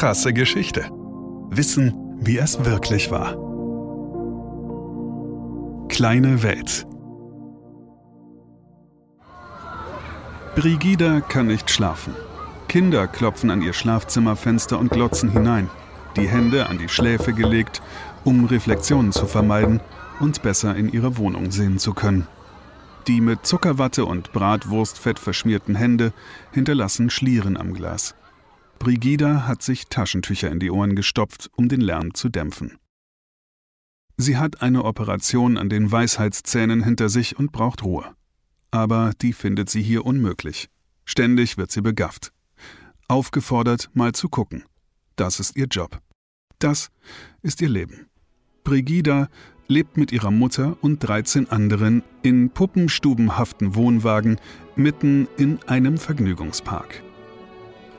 Krasse Geschichte. Wissen, wie es wirklich war. Kleine Welt. Brigida kann nicht schlafen. Kinder klopfen an ihr Schlafzimmerfenster und glotzen hinein, die Hände an die Schläfe gelegt, um Reflexionen zu vermeiden und besser in ihre Wohnung sehen zu können. Die mit Zuckerwatte und Bratwurstfett verschmierten Hände hinterlassen Schlieren am Glas. Brigida hat sich Taschentücher in die Ohren gestopft, um den Lärm zu dämpfen. Sie hat eine Operation an den Weisheitszähnen hinter sich und braucht Ruhe. Aber die findet sie hier unmöglich. Ständig wird sie begafft. Aufgefordert, mal zu gucken. Das ist ihr Job. Das ist ihr Leben. Brigida lebt mit ihrer Mutter und 13 anderen in puppenstubenhaften Wohnwagen mitten in einem Vergnügungspark.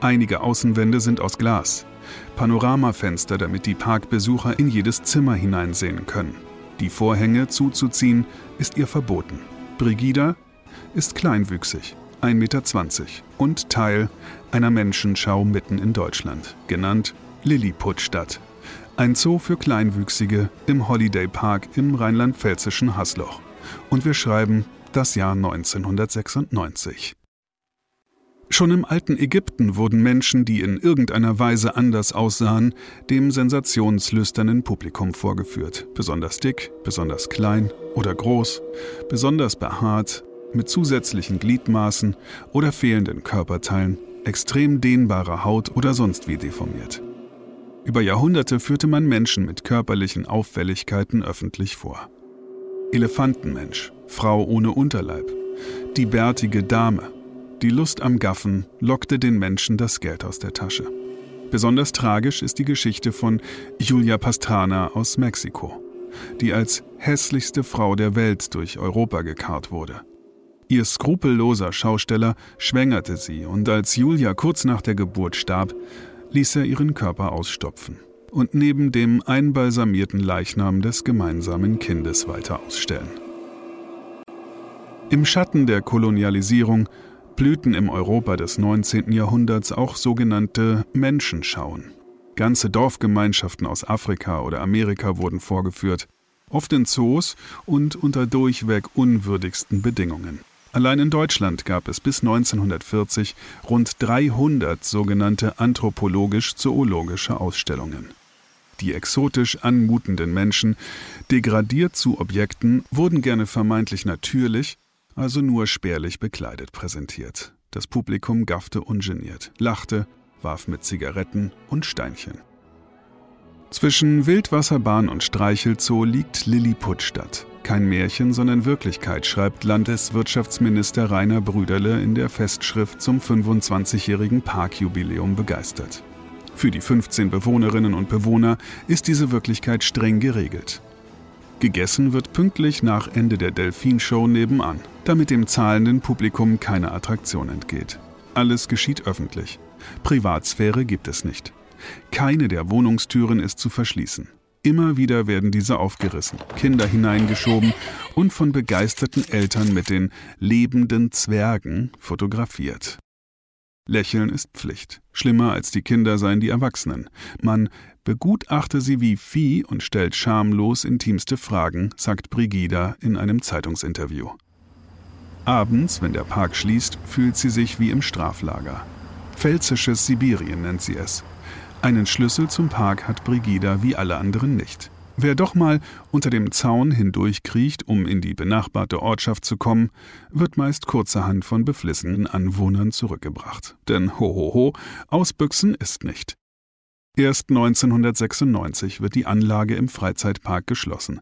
Einige Außenwände sind aus Glas. Panoramafenster, damit die Parkbesucher in jedes Zimmer hineinsehen können. Die Vorhänge zuzuziehen ist ihr verboten. Brigida ist kleinwüchsig, 1,20 Meter und Teil einer Menschenschau mitten in Deutschland, genannt Lilliputstadt. Ein Zoo für Kleinwüchsige im Holiday Park im rheinland-pfälzischen Hasloch. Und wir schreiben das Jahr 1996. Schon im alten Ägypten wurden Menschen, die in irgendeiner Weise anders aussahen, dem sensationslüsternen Publikum vorgeführt. Besonders dick, besonders klein oder groß, besonders behaart, mit zusätzlichen Gliedmaßen oder fehlenden Körperteilen, extrem dehnbarer Haut oder sonst wie deformiert. Über Jahrhunderte führte man Menschen mit körperlichen Auffälligkeiten öffentlich vor. Elefantenmensch, Frau ohne Unterleib, die bärtige Dame, die Lust am Gaffen lockte den Menschen das Geld aus der Tasche. Besonders tragisch ist die Geschichte von Julia Pastrana aus Mexiko, die als hässlichste Frau der Welt durch Europa gekarrt wurde. Ihr skrupelloser Schausteller schwängerte sie und als Julia kurz nach der Geburt starb, ließ er ihren Körper ausstopfen und neben dem einbalsamierten Leichnam des gemeinsamen Kindes weiter ausstellen. Im Schatten der Kolonialisierung blühten im Europa des 19. Jahrhunderts auch sogenannte Menschenschauen. Ganze Dorfgemeinschaften aus Afrika oder Amerika wurden vorgeführt, oft in Zoos und unter durchweg unwürdigsten Bedingungen. Allein in Deutschland gab es bis 1940 rund 300 sogenannte anthropologisch-zoologische Ausstellungen. Die exotisch anmutenden Menschen, degradiert zu Objekten, wurden gerne vermeintlich natürlich, also nur spärlich bekleidet präsentiert. Das Publikum gaffte ungeniert, lachte, warf mit Zigaretten und Steinchen. Zwischen Wildwasserbahn und Streichelzoo liegt Lilliputstadt. Kein Märchen, sondern Wirklichkeit, schreibt Landeswirtschaftsminister Rainer Brüderle in der Festschrift zum 25-jährigen Parkjubiläum begeistert. Für die 15 Bewohnerinnen und Bewohner ist diese Wirklichkeit streng geregelt. Gegessen wird pünktlich nach Ende der Delfinshow nebenan, damit dem zahlenden Publikum keine Attraktion entgeht. Alles geschieht öffentlich. Privatsphäre gibt es nicht. Keine der Wohnungstüren ist zu verschließen. Immer wieder werden diese aufgerissen, Kinder hineingeschoben und von begeisterten Eltern mit den lebenden Zwergen fotografiert. Lächeln ist Pflicht. Schlimmer als die Kinder seien die Erwachsenen. Man begutachte sie wie Vieh und stellt schamlos intimste Fragen, sagt Brigida in einem Zeitungsinterview. Abends, wenn der Park schließt, fühlt sie sich wie im Straflager. Pfälzisches Sibirien nennt sie es. Einen Schlüssel zum Park hat Brigida wie alle anderen nicht. Wer doch mal unter dem Zaun hindurchkriecht, um in die benachbarte Ortschaft zu kommen, wird meist kurzerhand von beflissenen Anwohnern zurückgebracht. Denn hohoho, ausbüchsen ist nicht. Erst 1996 wird die Anlage im Freizeitpark geschlossen.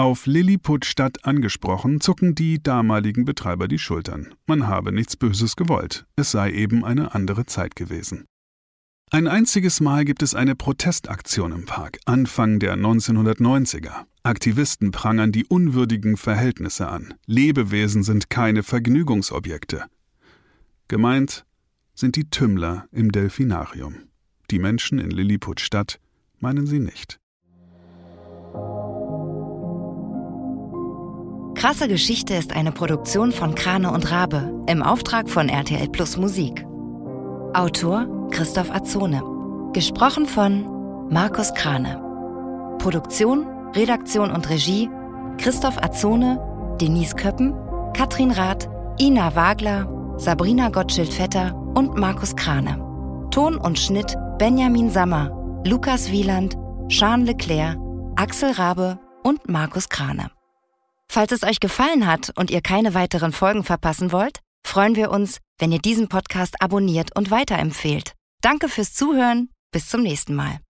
Auf Lilliputstadt angesprochen, zucken die damaligen Betreiber die Schultern. Man habe nichts Böses gewollt, es sei eben eine andere Zeit gewesen. Ein einziges Mal gibt es eine Protestaktion im Park, Anfang der 1990er. Aktivisten prangern die unwürdigen Verhältnisse an. Lebewesen sind keine Vergnügungsobjekte. Gemeint sind die Tümmler im Delfinarium. Die Menschen in Lilliputstadt meinen sie nicht. Krasse Geschichte ist eine Produktion von Krane und Rabe im Auftrag von RTL Plus Musik. Autor Christoph Azone. Gesprochen von Markus Krane. Produktion, Redaktion und Regie Christoph Azone, Denise Köppen, Katrin Rath, Ina Wagler, Sabrina Gottschild-Vetter und Markus Krane. Ton und Schnitt Benjamin Sammer, Lukas Wieland, Jean Leclerc, Axel Rabe und Markus Krane. Falls es euch gefallen hat und ihr keine weiteren Folgen verpassen wollt, freuen wir uns, wenn ihr diesen Podcast abonniert und weiterempfehlt. Danke fürs Zuhören. Bis zum nächsten Mal.